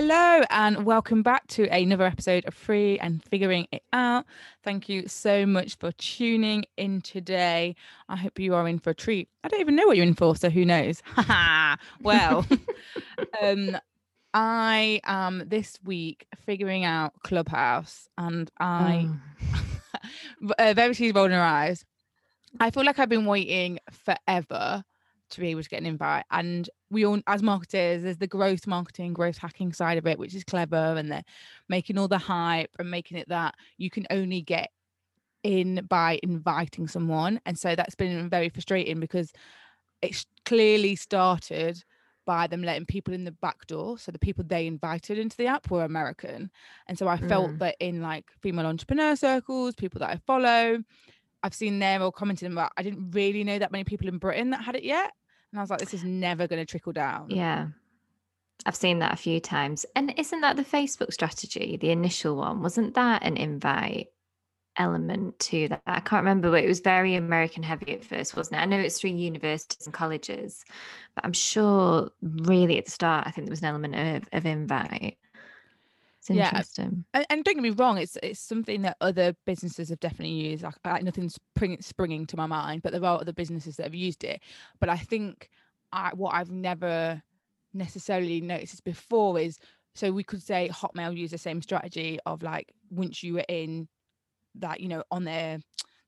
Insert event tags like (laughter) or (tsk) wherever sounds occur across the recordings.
Hello, and welcome back to another episode of Free and Figuring It Out. Thank you so much for tuning in today. I hope you are in for a treat. I don't even know what you're in for, so who knows? (laughs) well, (laughs) um, I am this week figuring out Clubhouse, and I, (laughs) oh. uh, Verity's rolling her eyes. I feel like I've been waiting forever to be able to get an invite. And we all, as marketers, there's the growth marketing, growth hacking side of it, which is clever. And they're making all the hype and making it that you can only get in by inviting someone. And so that's been very frustrating because it's clearly started by them letting people in the back door. So the people they invited into the app were American. And so I felt mm. that in like female entrepreneur circles, people that I follow, I've seen them all commenting about I didn't really know that many people in Britain that had it yet. And I was like, this is never going to trickle down. Yeah. I've seen that a few times. And isn't that the Facebook strategy, the initial one? Wasn't that an invite element to that? I can't remember, but it was very American heavy at first, wasn't it? I know it's through universities and colleges, but I'm sure really at the start, I think there was an element of, of invite. It's interesting. Yeah. And, and, don't get me wrong, it's it's something that other businesses have definitely used. Like, like nothing's spring, springing to my mind, but there are other businesses that have used it. But I think I, what I've never necessarily noticed before is so we could say Hotmail use the same strategy of like once you were in that, you know, on their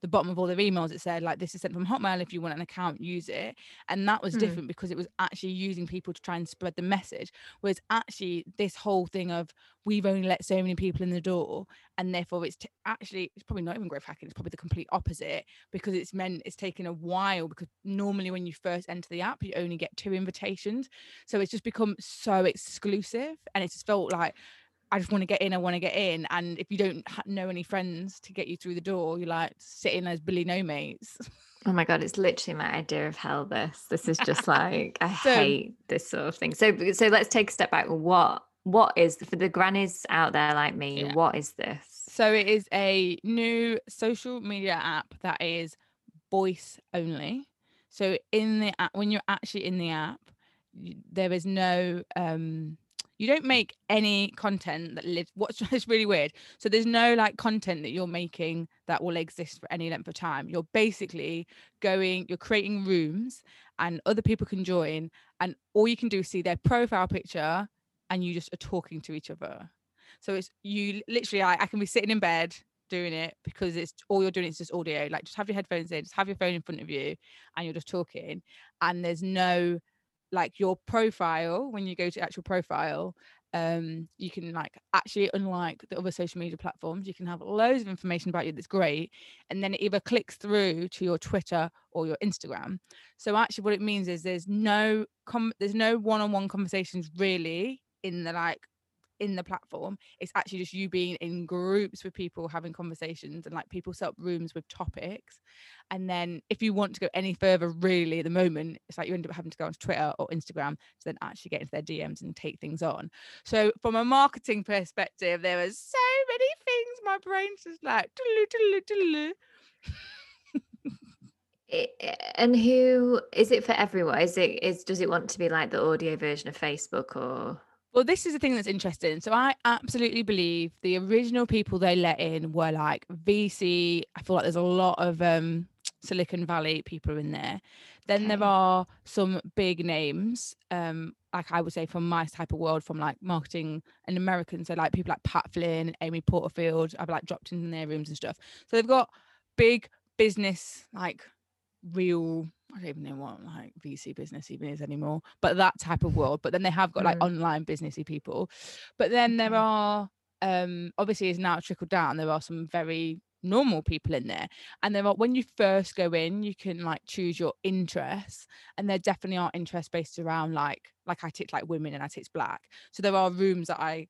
the bottom of all their emails it said like this is sent from hotmail if you want an account use it and that was mm. different because it was actually using people to try and spread the message whereas actually this whole thing of we've only let so many people in the door and therefore it's t- actually it's probably not even growth hacking it's probably the complete opposite because it's meant it's taken a while because normally when you first enter the app you only get two invitations so it's just become so exclusive and it's just felt like I just want to get in. I want to get in. And if you don't know any friends to get you through the door, you're like sitting as Billy No Mates. Oh my god, it's literally my idea of hell. This, this is just like I (laughs) so, hate this sort of thing. So, so let's take a step back. What, what is for the grannies out there like me? Yeah. What is this? So it is a new social media app that is voice only. So in the app, when you're actually in the app, there is no um you don't make any content that lives what's (laughs) it's really weird. So there's no like content that you're making that will exist for any length of time. You're basically going you're creating rooms and other people can join and all you can do is see their profile picture and you just are talking to each other. So it's you literally I, I can be sitting in bed doing it because it's all you're doing is just audio. Like just have your headphones in just have your phone in front of you and you're just talking and there's no like your profile when you go to actual profile um you can like actually unlike the other social media platforms you can have loads of information about you that's great and then it either clicks through to your twitter or your instagram. So actually what it means is there's no com- there's no one-on-one conversations really in the like in the platform it's actually just you being in groups with people having conversations and like people set up rooms with topics. And then if you want to go any further really at the moment it's like you end up having to go onto twitter or instagram to then actually get into their dms and take things on. So from a marketing perspective there are so many things my brain's just like and who is it for everyone? Is it is does it want to be like the audio version of facebook or well, this is the thing that's interesting. So I absolutely believe the original people they let in were like VC. I feel like there's a lot of um, Silicon Valley people in there. Then okay. there are some big names, um, like I would say from my type of world, from like marketing and American. So like people like Pat Flynn, Amy Porterfield. I've like dropped in their rooms and stuff. So they've got big business, like real I don't even know what like VC business even is anymore, but that type of world. But then they have got like mm. online businessy people. But then there are um obviously is now trickled down. There are some very normal people in there. And there are when you first go in, you can like choose your interests. And there definitely are interests based around like like I tick like women and I tick black. So there are rooms that I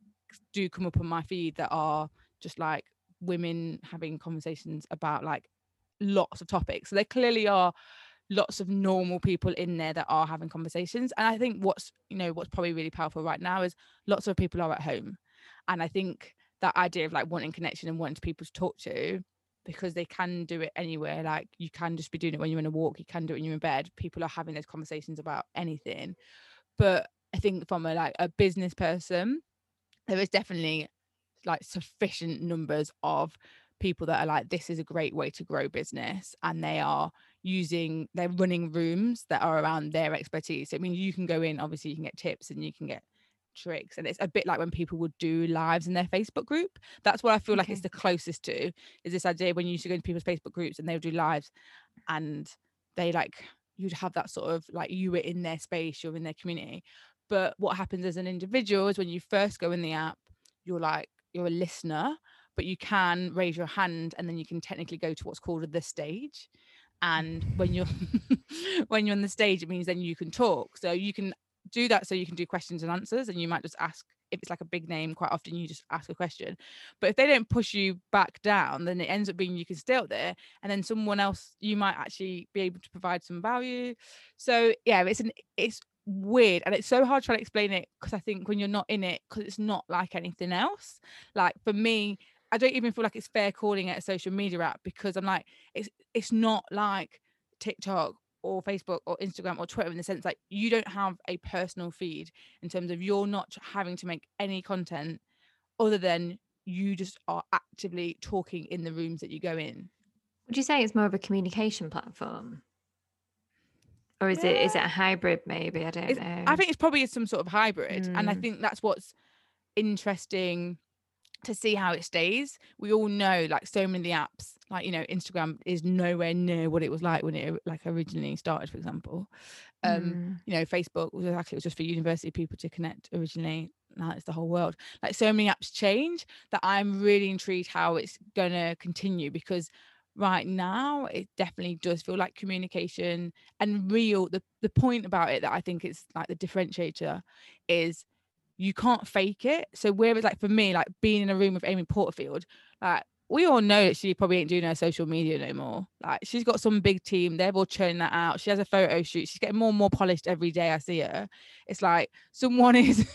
do come up on my feed that are just like women having conversations about like lots of topics. So they clearly are lots of normal people in there that are having conversations. And i think what's you know what's probably really powerful right now is lots of people are at home. And i think that idea of like wanting connection and wanting people to talk to because they can do it anywhere like you can just be doing it when you're in a walk you can do it when you're in bed people are having those conversations about anything. But i think from a like a business person there is definitely like sufficient numbers of people that are like this is a great way to grow business and they are using they're running rooms that are around their expertise. I mean you can go in obviously you can get tips and you can get tricks and it's a bit like when people would do lives in their facebook group. That's what i feel okay. like it's the closest to is this idea when you used to go into people's facebook groups and they would do lives and they like you'd have that sort of like you were in their space you're in their community. But what happens as an individual is when you first go in the app you're like you're a listener but you can raise your hand and then you can technically go to what's called the stage and when you're (laughs) when you're on the stage it means then you can talk. So you can do that so you can do questions and answers and you might just ask if it's like a big name quite often you just ask a question. But if they don't push you back down then it ends up being you can stay up there and then someone else you might actually be able to provide some value. So yeah it's an it's weird and it's so hard trying to explain it because i think when you're not in it because it's not like anything else. Like for me i don't even feel like it's fair calling it a social media app because i'm like it's it's not like tiktok or Facebook or Instagram or Twitter in the sense like you don't have a personal feed in terms of you're not having to make any content other than you just are actively talking in the rooms that you go in. Would you say it's more of a communication platform? Or is yeah. it is it a hybrid maybe? I don't it's, know. I think it's probably some sort of hybrid. Mm. And I hmm. think that's what's interesting to see how it stays. We all know like so many apps, like you know, Instagram is nowhere near what it was like when it like originally started, for example. Um, mm. you know, Facebook was actually it was just for university people to connect originally. Now it's the whole world. Like so many apps change that I'm really intrigued how it's gonna continue because right now it definitely does feel like communication and real the, the point about it that I think is like the differentiator is you can't fake it. So where it's like for me, like being in a room with Amy Porterfield, like we all know that she probably ain't doing her social media no more. Like she's got some big team, they're all churning that out. She has a photo shoot, she's getting more and more polished every day I see her. It's like someone (laughs) is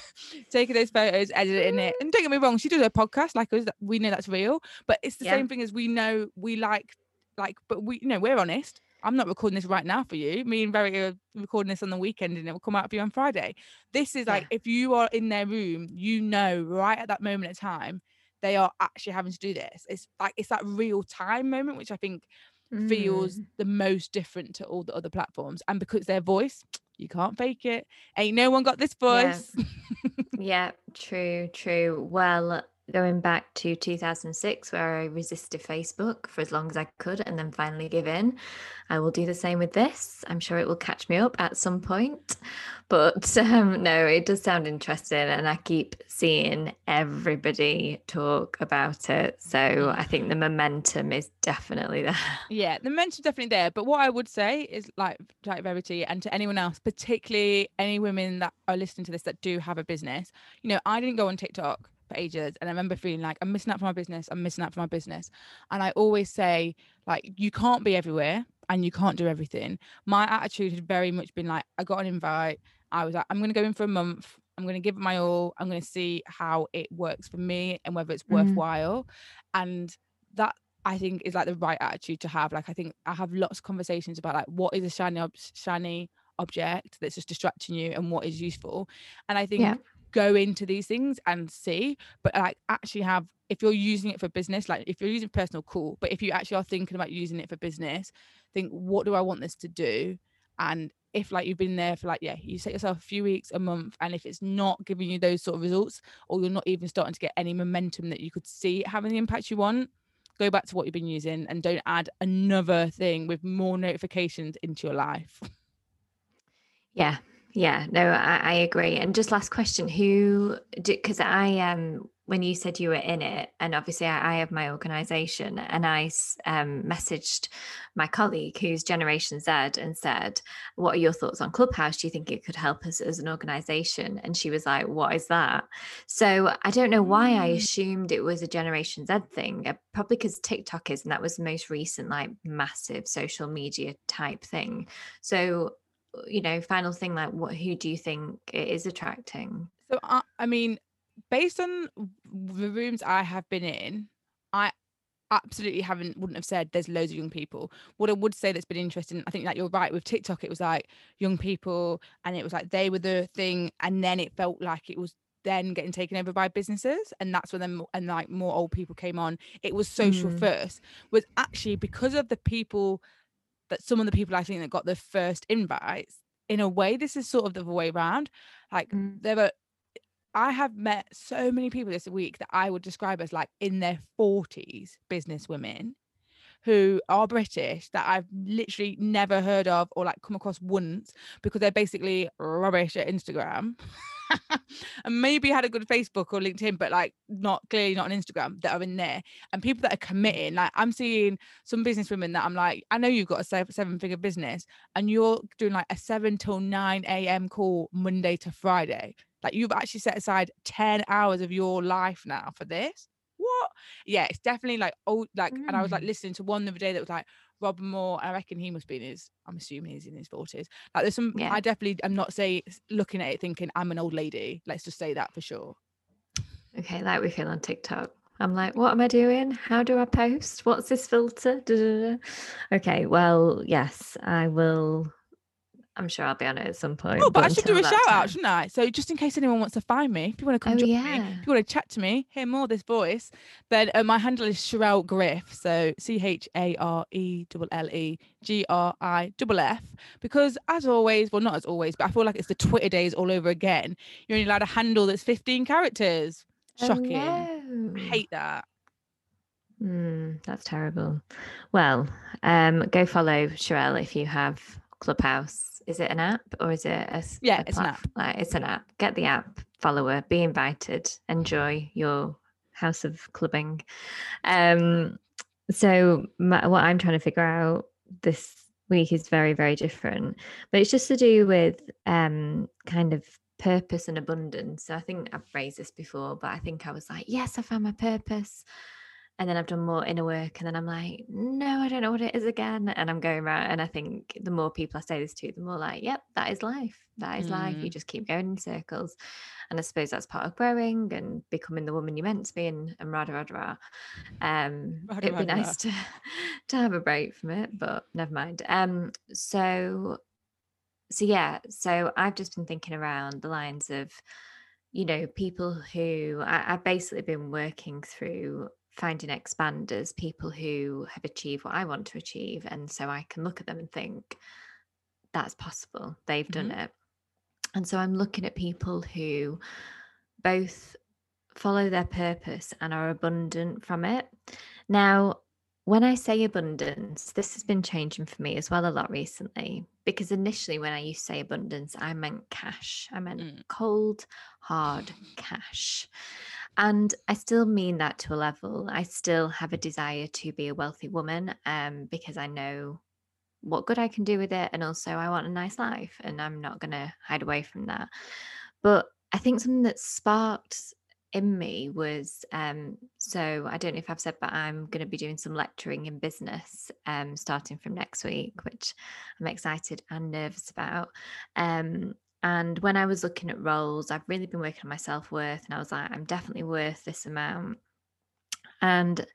taking those photos, editing it. And don't get me wrong, she does her podcast, like we know that's real. But it's the yeah. same thing as we know we like, like, but we you know, we're honest. I'm not recording this right now for you. Me and Verity are recording this on the weekend and it will come out for you on Friday. This is like yeah. if you are in their room, you know right at that moment in time, they are actually having to do this. It's like it's that real time moment, which I think mm. feels the most different to all the other platforms. And because their voice, (tsk) you can't fake it. Ain't no one got this voice. Yeah, (laughs) yeah true, true. Well, going back to 2006 where I resisted Facebook for as long as I could and then finally give in. I will do the same with this. I'm sure it will catch me up at some point. But (laughs) um, no, it does sound interesting and I keep seeing everybody talk about it. So I think the momentum is definitely there. (laughs) Yeah, the momentum's definitely there. But what I would say is like like Verity and to anyone else, particularly any women that are listening to this that do have a business, you know, I didn't go on TikTok for ages and i remember feeling like i'm missing out for my business i'm missing out for my business and i always say like you can't be everywhere and you can't do everything my attitude had very much been like i got an invite i was like i'm going to go in for a month i'm going to give it my all i'm going to see how it works for me and whether it's mm. worthwhile and that I think is like the right attitude to have. Like I think I have lots of conversations about like what is a shiny ob- shiny object that's just distracting you and what is useful. And I think yeah go into these things and see but like actually have if you're using it for business like if you're using personal cool but if you actually are thinking about using it for business think what do i want this to do? And if like you've been there for like yeah you set yourself a few weeks a month and if it's not giving you those sort of results or you're not even starting to get any momentum that you could see having the impact you want go back to what you've been using and don't add another thing with more notifications into your life. Yeah yeah, no, I, I agree. And just last question, who because I um when you said you were in it, and obviously I, I have my organization, and I um, messaged my colleague who's Generation Z and said, What are your thoughts on Clubhouse? Do you think it could help us as an organization? And she was like, What is that? So I don't know why I mm. assumed it was a Generation Z thing, uh, probably because TikTok is, and that was the most recent, like massive social media type thing. So, you know, final thing, like, what, who do you think it is attracting? So, uh, I mean, based on the rooms I have been in, I absolutely haven't wouldn't have said there's loads of young people. What I would say that's been interesting, I think that you're right with TikTok, it was like young people and it was like they were the thing, and then it felt like it was then getting taken over by businesses and that's when then and like more old people came on it was social mm. first was actually because of the people that some of the people i think that got the first invites in a way this is sort of the way around like mm. there were I have met so many people this week that I would describe as like in their 40s business women who are British that I've literally never heard of or like come across once because they're basically rubbish at Instagram. (laughs) and maybe had a good Facebook or LinkedIn, but like not clearly not on Instagram that are in there. And people that are committing, like I'm seeing some business women that I'm like, I know you've got a seven figure business and you're doing like a seven till 9 a.m. call Monday to Friday. Like you've actually set aside 10 hours of your life now for this. What? Yeah, it's definitely like old, like, mm. and I was like mm. listening to one the other day that was like Rob Moore. I reckon he must be in his, I'm assuming he's in his 40s. Like there's some, yeah. I definitely am not say looking at it thinking I'm an old lady. Let's just say that for sure. Okay, like we feel on TikTok. I'm like, what am I doing? How do I post? What's this filter? Da-da-da. Okay, well, yes, I will I'm sure I'll be on it at some point. Oh, but, but I should do a shout time. out, shouldn't I? So just in case anyone wants to find me, if you want to come oh, join yeah. me, if you want to chat to me, hear more of this voice, then uh, my handle is Sherelle Griff. So C H A R E L L E G R I F F. Because as always, well, not as always, but I feel like it's the Twitter days all over again. You're only allowed a handle that's 15 characters. Oh, Shocking. Oh, no. I hate that. Mm, that's terrible. Well, um, go follow Sherelle if you have Clubhouse is it an app or is it a yeah a it's an app. like it's an app. Get the app follow her be invited enjoy your house of clubbing. Um so my, what i'm trying to figure out this week is very very different but it's just to do with um kind of purpose and abundance. So i think i've raised this before but i think i was like yes i found my purpose and then I've done more inner work, and then I'm like, no, I don't know what it is again. And I'm going around, and I think the more people I say this to, the more like, yep, that is life. That is mm. life. You mm. just keep going in circles. And I suppose that's part of growing and becoming the woman you're meant to be, and, and rah, rah, rah. Um, rada, it'd be rada. nice to, (laughs) to have a break from it, but never mind. Um, so, so yeah, so I've just been thinking around the lines of, you know, people who I, I've basically been working through finding expanders, people who have achieved what I want to achieve. And so I can look at them and think, that's possible. They've done mm-hmm. it. And so I'm looking at people who both follow their purpose and are abundant from it. Now, when I say abundance, this has been changing for me as well a lot recently because initially, when I used to say abundance, I meant cash. I meant mm. cold, hard cash. And I still mean that to a level. I still have a desire to be a wealthy woman um, because I know what good I can do with it. And also, I want a nice life and I'm not going to hide away from that. But I think something that sparked in me was um, so I don't know if I've said, but I'm going to be doing some lecturing in business um, starting from next week, which I'm excited and nervous about. Um, and when I was looking at roles, I've really been working on my self worth, and I was like, I'm definitely worth this amount. And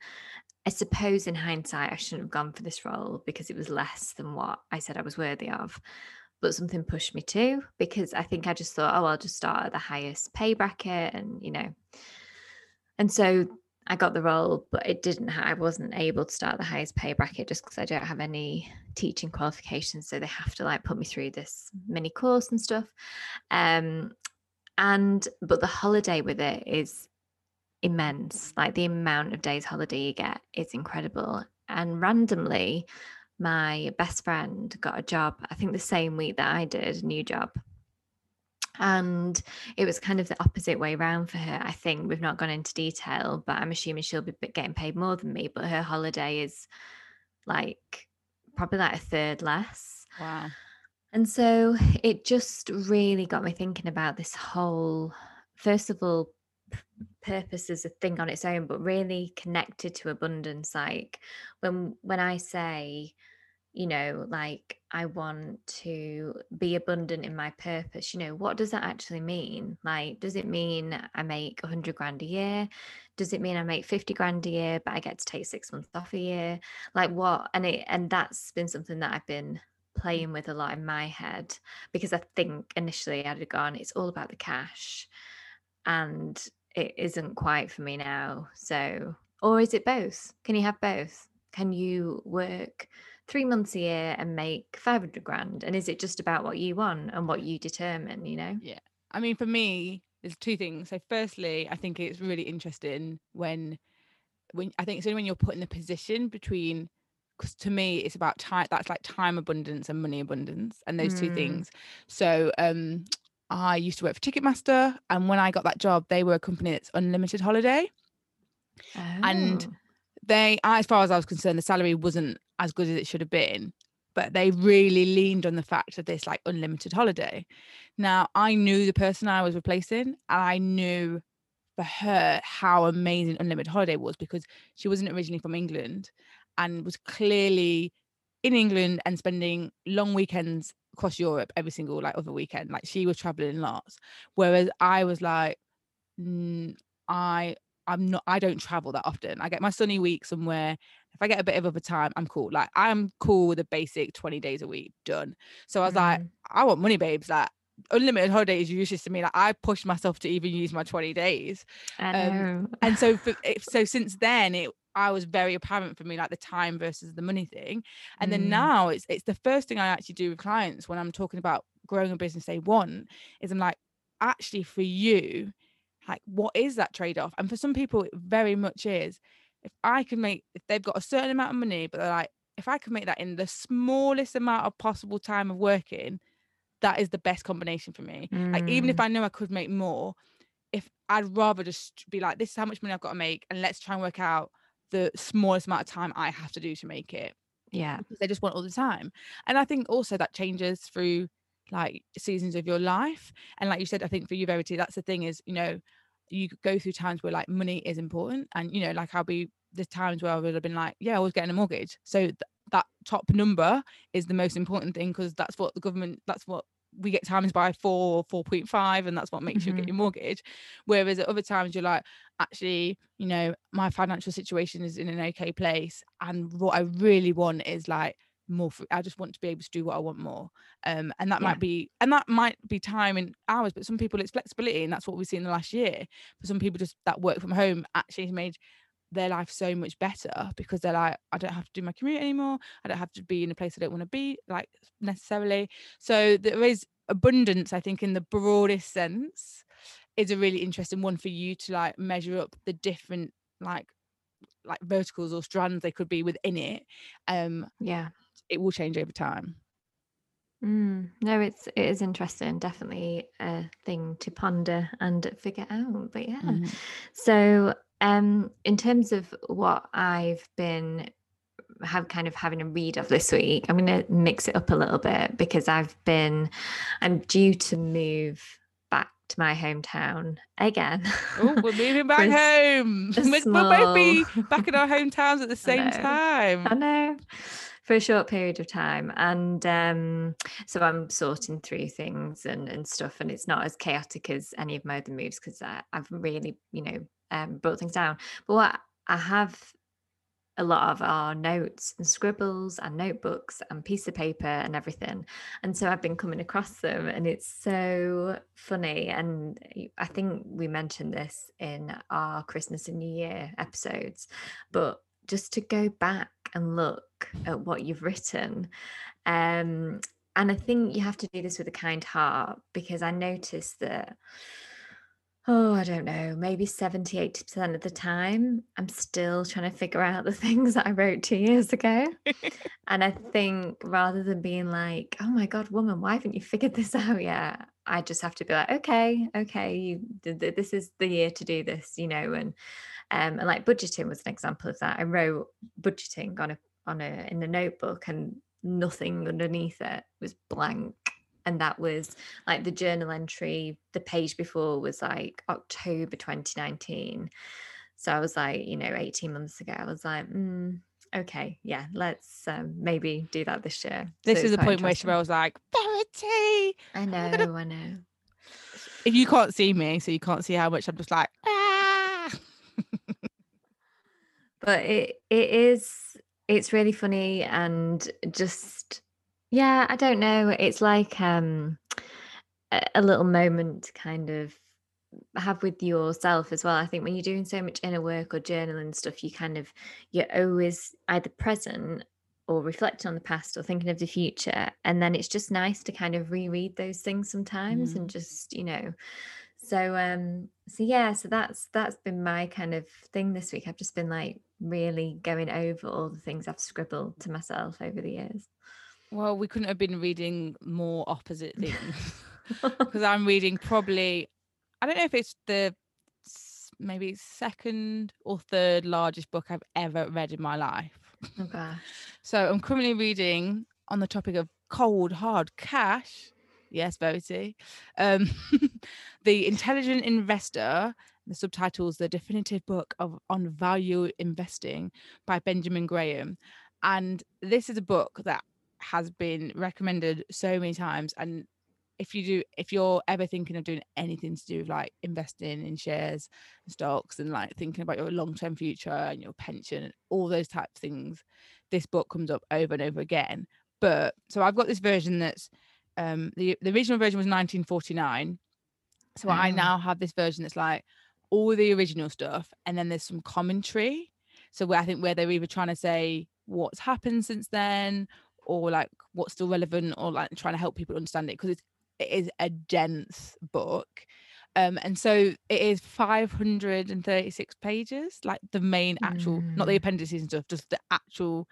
I suppose in hindsight, I shouldn't have gone for this role because it was less than what I said I was worthy of. But something pushed me to because I think I just thought, oh, I'll just start at the highest pay bracket and, you know. And so I got the role, but it didn't. I wasn't able to start the highest pay bracket just because I don't have any teaching qualifications. So they have to like put me through this mini course and stuff. Um, and but the holiday with it is immense. Like the amount of days holiday you get is incredible. And randomly, my best friend got a job. I think the same week that I did a new job. And it was kind of the opposite way around for her i think. We've not gone into detail but i'm assuming she'll be getting paid more than me but her holiday is like probably like a third less. Wow. and so it just really got me thinking about this whole first of all p- purpose as a thing on its own but really connected to abundance. Like when when i say you know, like I want to be abundant in my purpose, you know, what does that actually mean? Like, does it mean I make 100 grand a year? Does it mean I make 50 grand a year, but I get to take six months off a year? Like, what? And it, and that's been something that I've been mm. playing with a lot in my head because I think initially I'd have gone, it's all about the cash. And it isn't quite for me now. So, or is it both? Can you have both? Can you work? Three months a year and make 500 grand? And is it just about what you want and what you determine, you know? Yeah. I mean, for me, there's two things. So, firstly, I think it's really interesting when, when I think it's only when you're put in the position between, because to me, it's about time. That's like time abundance and money abundance, and those two Mm. things. So, um, I used to work for Ticketmaster, and when I got that job, they were a company that's unlimited holiday. And Oh. they as far as i was concerned the salary wasn't as good as it should have been but they really leaned on the fact of this like unlimited holiday now i knew the person i was replacing and i knew for her how amazing unlimited holiday was because she wasn't originally from england and was clearly in england and spending long weekends across europe every single like other weekend like she was traveling lots whereas i was like "Mm, i I'm not I don't travel that often. I get my sunny week somewhere. If I get a bit of overtime, I'm cool. Like I'm cool with a basic 20 days a week done. So I was like, Mm. I want money, babes. Like unlimited holidays is useless to me. Like I push myself to even use my 20 days. Um. And so for, (laughs) so since then it I was very apparent for me like the time versus the money thing. And then Mm. now it's it's the first thing I actually do with clients when I'm talking about growing a business they want is I'm like, actually for you, like what is that trade-off? And for some people it very much is. If I can make if they've got a certain amount of money, but they're like, if I can make that in the smallest amount of possible time of working, that is the best combination for me. Like even if Mm. I know I could make more, if I'd rather just be like, this is how much money I've got to make, and let's try and work out the smallest amount of time I have to do to make it yeah. because they just want all the time. And I think also that changes through like seasons of your life. And like you said, I think for you, Verity, that's the thing is, you know, you go through times where like money is important. And, you know, like I'll be the times where I would have been like, yeah, I was getting a mortgage. So th- that top number is the most important thing because that's what the government, that's what we get times by four or 4.5 and that's what makes you Mhm. get your mortgage whereas at other times you're like actually you know my financial situation is in an okay place and what i really want is like more free. i just want to be able to do what i want more um and that Yeah. might be and that might be time and hours but some people it's flexibility and that's what we've seen in the last year for some people just that work from home actually has made their life so much better because they're like i don't have to do my commute anymore i don't have to be in a place i don't want to be like necessarily so there is abundance i think in the broadest sense is a really interesting one for you to like measure up the different like like verticals or strands they could be within it um Yeah. It will change over time Mm. No, it's it is interesting. Definitely a thing to ponder and figure out. But yeah. Mhm. So, um, in terms of what I've been have kind of having a read of this week, I'm going to mix it up a little bit because I've been, I'm due to move back to my hometown again. oh we're moving (laughs) back For a s- home We're- we'll both be back in our hometowns at the (laughs) same know. time I know for a short period of time and um so i'm sorting through things and and stuff and it's not as chaotic as any of my other moves because i've really you know um brought things down. But what i have a lot of our notes and scribbles and notebooks and piece of paper and everything and so i've been coming across them and it's so funny. And I think we mentioned this in our christmas and new year episodes but just to go back and look at what you've written um and i think you have to do this with a kind heart because i noticed that oh i don't know maybe 70 80% of the time i'm still trying to figure out the (laughs) things that i wrote two years ago. (laughs) And i think rather than being like oh my god woman why haven't you figured this out yet? I just have to be like, okay, okay, you, this is the year to do this, you know, and um, and like budgeting was an example of that. I wrote budgeting on a on a in a notebook, and nothing underneath it was blank. And that was like the journal entry. The page before was like October 2019. So I was like, you know, 18 months ago, I was like, mm, okay, yeah, let's um, maybe do that this year. This so is the point where Sherelle was like, Verity. I know, gonna... I know. If you can't see me, so you can't see how much I'm just like, ah. But it it is it's really funny and just yeah, I don't know. It's like um a, a little moment to kind of have with yourself as well. I think when you're doing so much inner work or journaling stuff, you kind of you're always either present or reflecting on the past or thinking of the future. And then it's just nice to kind of reread those things sometimes mm. and just, you know. So um so yeah, so that's that's been my kind of thing this week. I've just been like really going over all the things I've scribbled to myself over the years. Well, we couldn't have been reading more opposite things (laughs) (laughs) because I'm reading probably I don't know if it's the maybe second or third largest book I've ever read in my life. (laughs) Okay. so I'm currently reading on the topic of cold hard cash. Yes, Verity. Um, (laughs) the Intelligent Investor. The subtitles "The Definitive Book of on Value Investing" by Benjamin Graham, and this is a book that has been recommended so many times and if you do if you're ever thinking of doing anything to do with like investing in shares and stocks and like thinking about your long-term future and your pension and all those types of things this book comes up over and over again but so i've got this version that's um the, the original version was 1949 so oh. i now have this version that's like all the original stuff and then there's some commentary so where i think where they're either trying to say what's happened since then or like what's still relevant or like trying to help people understand it because it's it is a dense book. Um, and so it is 536 pages, like the main actual, mm. not the mm. appendices and stuff, just the actual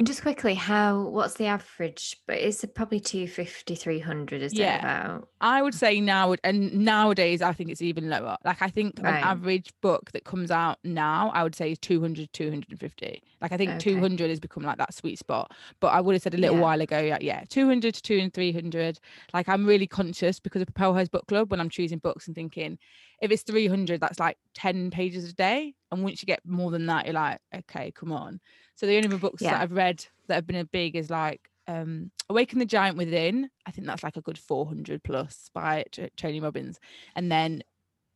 and just quickly, how what's the average? But it's probably 250, 300, is yeah. it about? I would say now, and nowadays I think it's even lower. Like I think right. an average book that comes out now, I would say is 200, 250. Like I think okay. 200 has become like that sweet spot. But I would have said a little yeah. while ago, yeah, yeah, 200 to 200, 300. Like I'm really conscious because of Propel House Book Club when I'm choosing books and thinking, if it's 300 that's like 10 pages a day and once you get more than that you're like okay come on so the only books yeah. that i've read that have been a big is like um awaken the giant within i think that's like a good 400 plus by tony robbins and then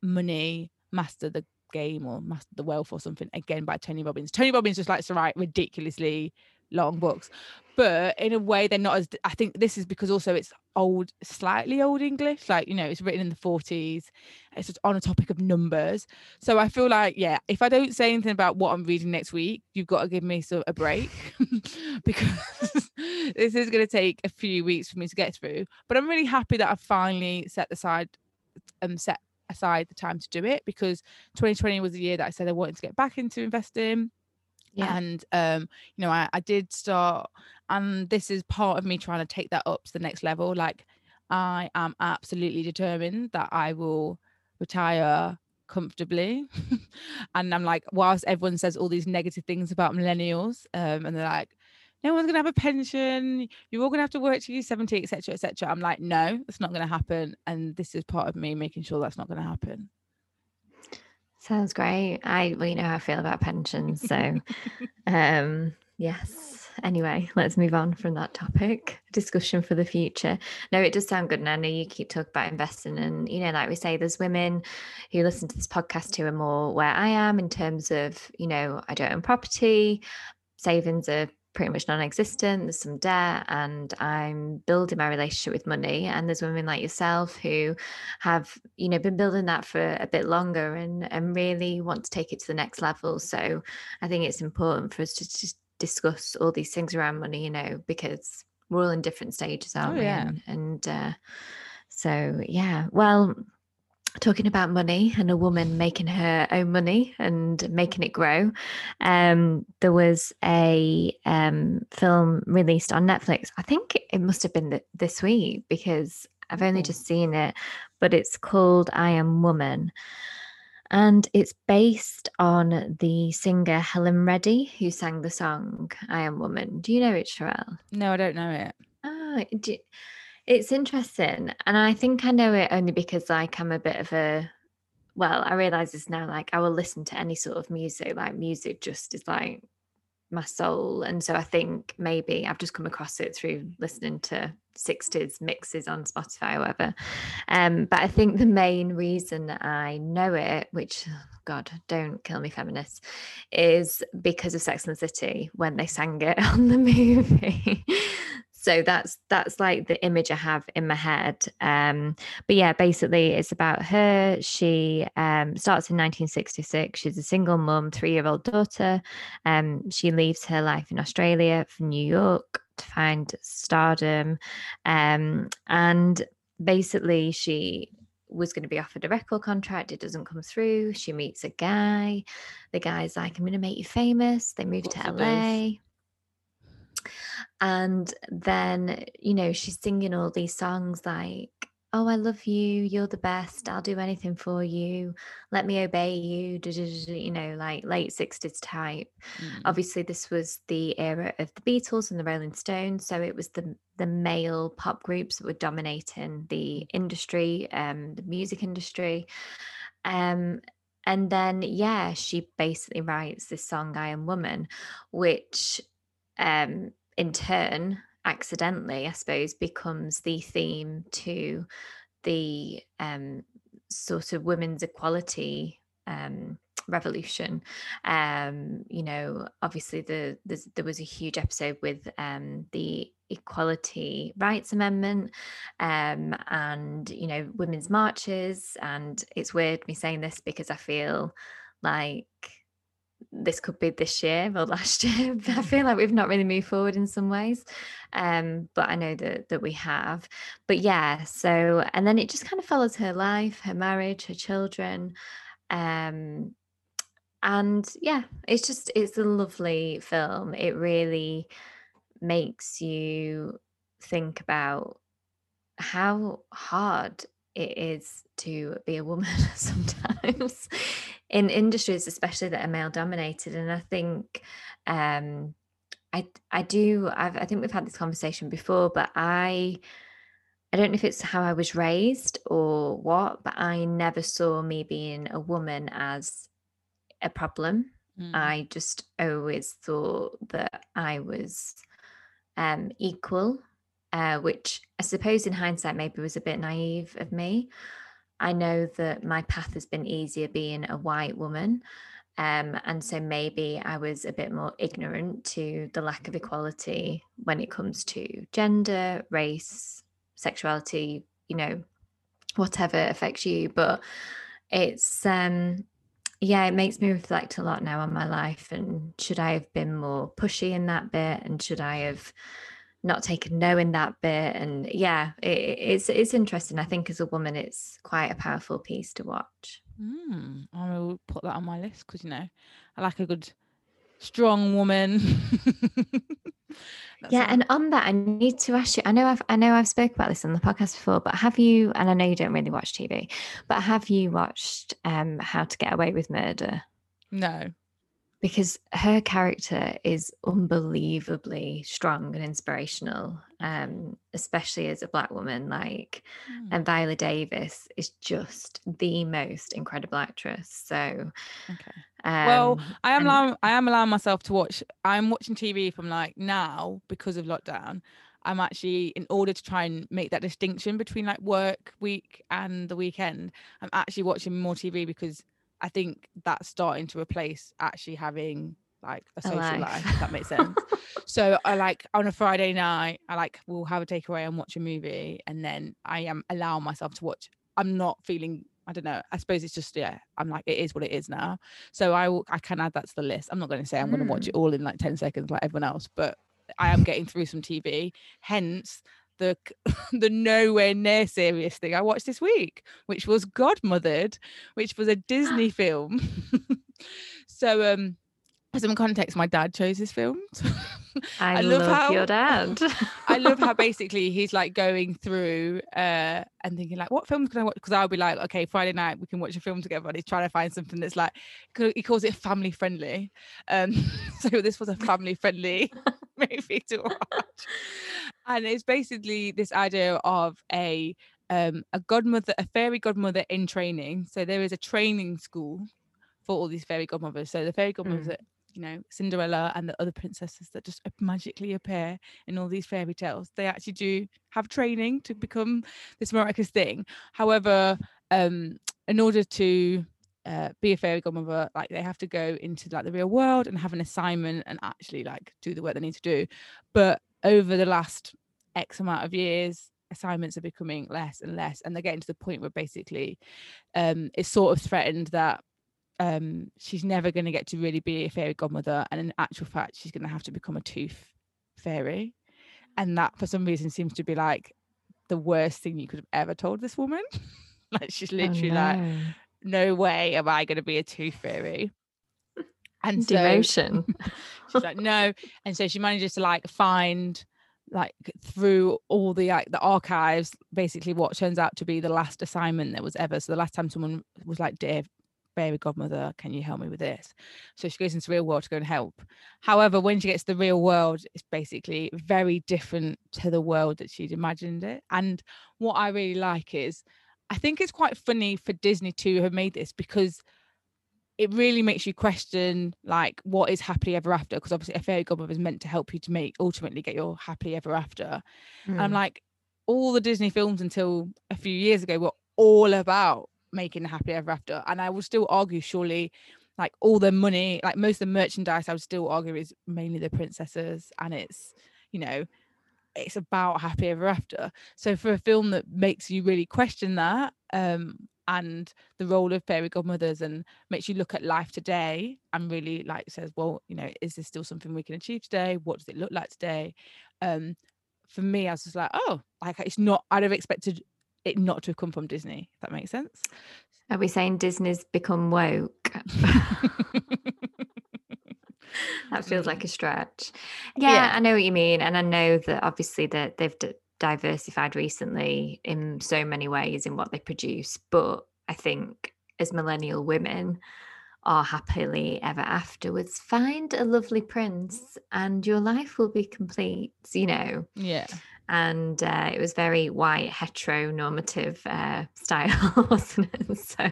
money master the game or master the wealth or something again by tony robbins tony robbins just likes to write ridiculously long books. But in a way they're not as i think this is because also it's old slightly old english like you know it's written in the 40s it's just on a topic of numbers. So i feel like yeah if i don't say anything about what i'm reading next week you've got to give me so, a break. (laughs) Because (laughs) this is going to take a few weeks for me to get through. But i'm really happy that i finally set aside um set aside the time to do it because 2020 was the year that i said i wanted to get back into investing yeah. And um, you know, I, I did start, and this is part of me trying to take that up to the next level. Like, I am absolutely determined that I will retire comfortably. (laughs) and I'm like, whilst everyone says all these negative things about millennials, um, and they're like, no one's gonna have a pension, you're all gonna have to work till you're 70, etc. etc. I'm like, no, it's not gonna happen. And this is part of me making sure that's not gonna happen. Sounds great. I well, you know how I feel about pensions. So (laughs) um yes. Anyway, let's move on from that topic. Discussion for the future. No, it does sound good. And I know you keep talking about investing. And, you know, like we say, there's women who listen to this podcast who are more where I am in terms of, you know, I don't own property, savings are pretty much non-existent there's some debt and i'm building my relationship with money and there's women like yourself who have you know been building that for a bit longer and and really want to take it to the next level. So i think it's important for us to just discuss all these things around money you know because we're all in different stages aren't oh, we? yeah. and, and uh, so yeah. Well talking about money and a woman making her own money and making it grow. Um, there was a um, film released on Netflix. I think it must have been this week because I've only just seen it, but it's called I Am Woman. And it's based on the singer Helen Reddy, who sang the song I Am Woman. Do you know it, Sherelle? No, I don't know it. Oh, it's interesting. And I think I know it only because, like, I'm a bit of a well, I realize this now, like I will listen to any sort of music, like music just is like my soul. And so I think maybe I've just come across it through listening to 60s mixes on Spotify or whatever. Um, but I think the main reason I know it, which God, don't kill me, feminists, is because of Sex and the City when they sang it (laughs) on the movie so that's that's like the image i have in my head um but yeah basically it's about her she um starts in 1966 she's a single mum three-year-old daughter um she leaves her life in australia for new york to find stardom um and basically she was going to be offered a record contract. It doesn't come through. She meets a guy. The guy's like, I'm going to make you famous. They move What's to LA. And then, you know, she's singing all these songs like, Oh, I love you. You're the best. I'll do anything for you. Let me obey you. You know, like late 60s type. Mm. Obviously, this was the era of the Beatles and the Rolling Stones. So it was the, the male pop groups that were dominating the industry, um, the music industry. Um, and then, yeah, she basically writes this song, I Am Woman, which um, in turn, accidentally, I suppose, becomes the theme to the um, sort of women's equality um, revolution. Um, you know, obviously the there was a huge episode with um, the Equality Rights Amendment um, and you know women's marches. And it's weird me saying this because I feel like this could be this year or (laughs) last year. (laughs) I feel like we've not really moved forward in some ways. Um, but I know that that we have. But yeah, so and then it just kind of follows her life, her marriage, her children. Um, and yeah, it's just it's a lovely film. It really makes you think about how hard it is to be a woman (laughs) sometimes in industries especially that are male dominated and i think um i i do I've, i think we've had this conversation before but i i don't know if it's how i was raised or what but i never saw me being a woman as a problem mm. i just always thought that i was um equal uh, which I suppose in hindsight maybe was a bit naive of me. I know that my path has been easier being a white woman. Um, and so maybe I was a bit more ignorant to the lack of equality when it comes to gender, race, sexuality, you know, whatever affects you. But it's, um, yeah, it makes me reflect a lot now on my life. And should I have been more pushy in that bit? And should I have not taken no in that bit and yeah it, it's it's interesting. I think as a woman it's quite a powerful piece to watch. Mm, i will put that on my list because you know i like a good strong woman. (laughs) Yeah and on that i need to ask you i know i've i know i've spoke about this on the podcast before but have you and i know you don't really watch tv but have you watched um how to get away with murder? No because her character is unbelievably strong and inspirational um, especially as a black woman like mm. and viola davis is just the most incredible actress so okay um, well i am and, allowing i am allowing myself to watch i'm watching tv from like now because of lockdown i'm actually in order to try and make that distinction between like work week and the weekend i'm actually watching more tv because I think that's starting to replace actually having like a social life. life. if that makes sense. (laughs) so I like on a Friday night, I like we'll have a takeaway and watch a movie, and then I am allowing myself to watch. I'm not feeling. I don't know. I suppose it's just yeah. I'm like it is what it is now. So I will. I can add that to the list. I'm not going to say I'm mm. going to watch it all in like ten seconds like everyone else, but I am getting through some TV. Hence the (laughs) the nowhere near serious thing I watched this week, which was Godmothered, which was a Disney (gasps) film. (laughs) so um for some context, my dad chose this film. (laughs) I, love, how your dad. I love how basically he's like going through uh and thinking like, what films can I watch? Because I'll be like, okay, Friday night we can watch a film together, and he's trying to find something that's like he calls it family friendly. Um, so this was a family friendly movie to watch, and it's basically this idea of a um a godmother, a fairy godmother in training. So there is a training school for all these fairy godmothers. So the fairy godmothers mm you know Cinderella and the other princesses that just magically appear in all these fairy tales. They actually do have training to become this miraculous thing. However, um, in order to uh, be a fairy godmother, like they have to go into like the real world and have an assignment and actually like do the work they need to do. But over the last X amount of years, assignments are becoming less and less, and they're getting to the point where basically um, it's sort of threatened that um, she's never going to get to really be a fairy godmother, and in actual fact, she's going to have to become a tooth fairy, and that for some reason seems to be like the worst thing you could have ever told this woman. (laughs) like she's oh, literally oh, no. like, no way am I going to be a tooth fairy. And devotion. So, (laughs) she's like, no, and so she manages to like find like through all the like the archives basically what turns out to be the last assignment that was ever so the last time someone was like dear fairy godmother, can you help me with this? So she goes into the real world to go and help. However, when she gets to the real world, it's basically very different to the world that she'd imagined it. And what I really like is I think it's quite funny for Disney to have made this because it really makes you question like what is happily ever after? Because obviously a fairy godmother is meant to help you to make ultimately get your happily ever after. Mm. and i'm like all the disney films until a few years ago were all about making the happy ever after. And i would still argue surely like all the money like most of the merchandise i would still argue is mainly the princesses. And it's you know it's about happy ever after so for a film that makes you really question that um and the role of fairy godmothers and makes you look at life today and really like says well you know is this still something we can achieve today what does it look like today um for me i was just like oh like it's not i'd have expected it not to have come from Disney. If that makes sense. Are we saying Disney's become woke? (laughs) (laughs) (laughs) (laughs) that feels like a mm-hmm. stretch. Yeah, yeah, I know what you mean, and I know that obviously that they've d- diversified recently in so many ways in what they produce. But I think as millennial women are happily ever afterwards, find a lovely prince, and your life will be complete. You know. Yeah and uh, it was very white heteronormative uh, (laughs) style wasn't it? So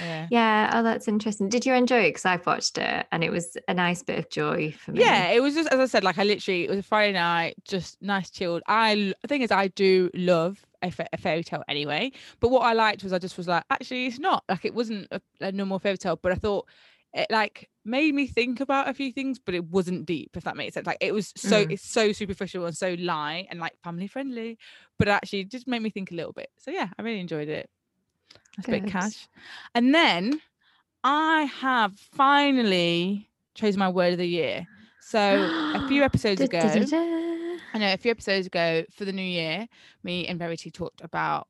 yeah. yeah oh that's interesting. Did you enjoy it? Because i've watched it and it was a nice bit of joy for me. Yeah it was just as i said like i literally it was a friday night just nice chilled. I the thing is i do love a, a fairy tale anyway but what i liked was i just was like actually it's not. Like it wasn't a, a normal fairy tale but i thought it like made me think about a few things, but it wasn't deep, if that makes sense. Like it was so mm. it's so superficial and so light and like family friendly, but actually just made me think a little bit. So yeah, I really enjoyed it. That's a bit cash. And then I have finally chosen my word of the year. So a few (gasps) episodes ago, I know a few episodes ago for the new year, me and Verity talked about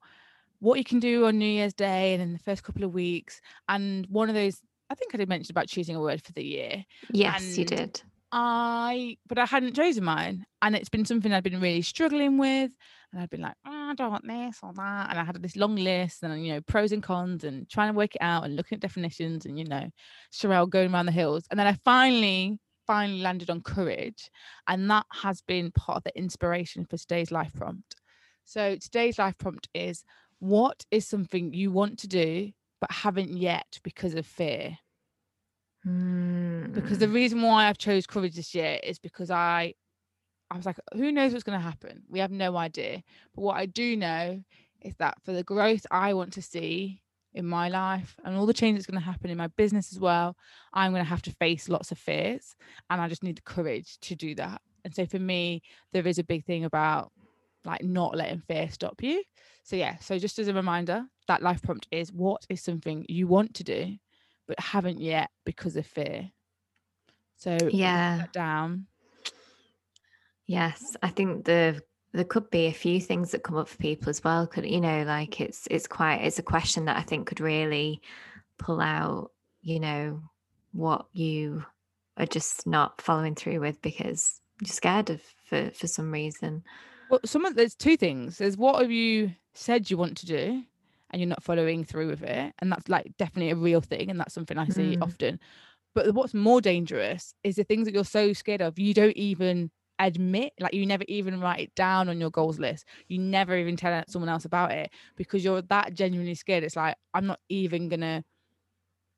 what you can do on New Year's Day and in the first couple of weeks. And one of those I think I did mention about choosing a word for the year. Yes, and you did. I, but I hadn't chosen mine, and it's been something I've been really struggling with, and I'd been like, oh, I don't want this or that, and I had this long list, and you know, pros and cons, and trying to work it out, and looking at definitions, and you know, Sherelle going around the hills, and then I finally, finally landed on courage, and that has been part of the inspiration for today's life prompt. So today's life prompt is, what is something you want to do but haven't yet because of fear. Mm. Because the hmm. reason why I've chose courage this year is because I I was like, who knows what's going to happen? We have no idea. But what I do know is that for the growth I want to see in my life and all the change that's going to happen in my business as well, I'm going to have to face lots of fears. And I just need the courage to do that. And so for me, there is a big thing about like not letting fear stop you. So yeah, so just as a reminder, that life prompt is what is something you want to do but haven't yet because of fear. So yeah, down. Yes, I think the there could be a few things that come up for people as well. Could you know, like it's it's quite it's a question that I think could really pull out, you know, what you are just not following through with because you're scared of for for some reason. Well, some of there's two things. There's what have you said you want to do, and you're not following through with it, and that's like definitely a real thing, and that's something I see Mm. often. But what's more dangerous is the things that you're so scared of, you don't even admit, like you never even write it down on your goals list. You never even tell someone else about it because you're that genuinely scared. It's like I'm not even gonna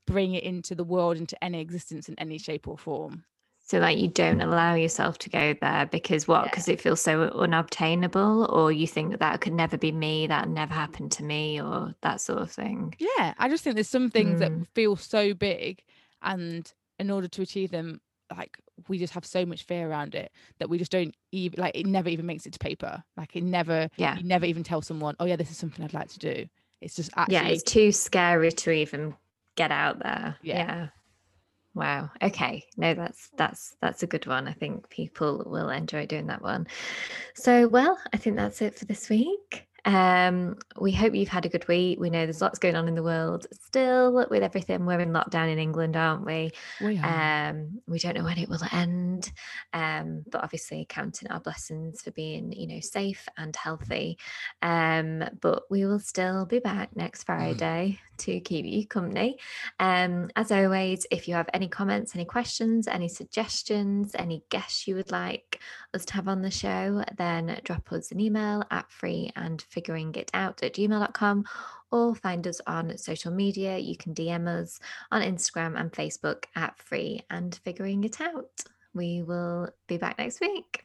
bring it into the world, into any existence in any shape or form. So like you don't allow yourself to go there because what? Yeah. Because it feels so unobtainable, or you think that that could never be me, that never happened to me, or that sort of thing. Yeah, I just think there's some things that Mm. feel so big, and in order to achieve them, like we just have so much fear around it that we just don't even like it never even makes it to paper. Like it never, Yeah. you never even tell someone, oh yeah, this is something I'd like to do. It's just actually, yeah, it's too scary to even get out there. Yeah. Yeah. Wow. Okay. No, that's that's that's a good one. I think people will enjoy doing that one. So, well, I think that's it for this week. Um, we hope you've had a good week. We know there's lots going on in the world still with everything. We're in lockdown in England, aren't we? we are. Um, we don't know when it will end, um, but obviously counting our blessings for being, you know, safe and healthy. Um, but we will still be back next Friday to keep you company. Um, as always, if you have any comments, any questions, any suggestions, any guests you would like us to have on the show, then drop us an email at free and figuring it out at gmail.com or find us on social media. You can DM us on Instagram and Facebook at free and figuring it out. We will be back next week.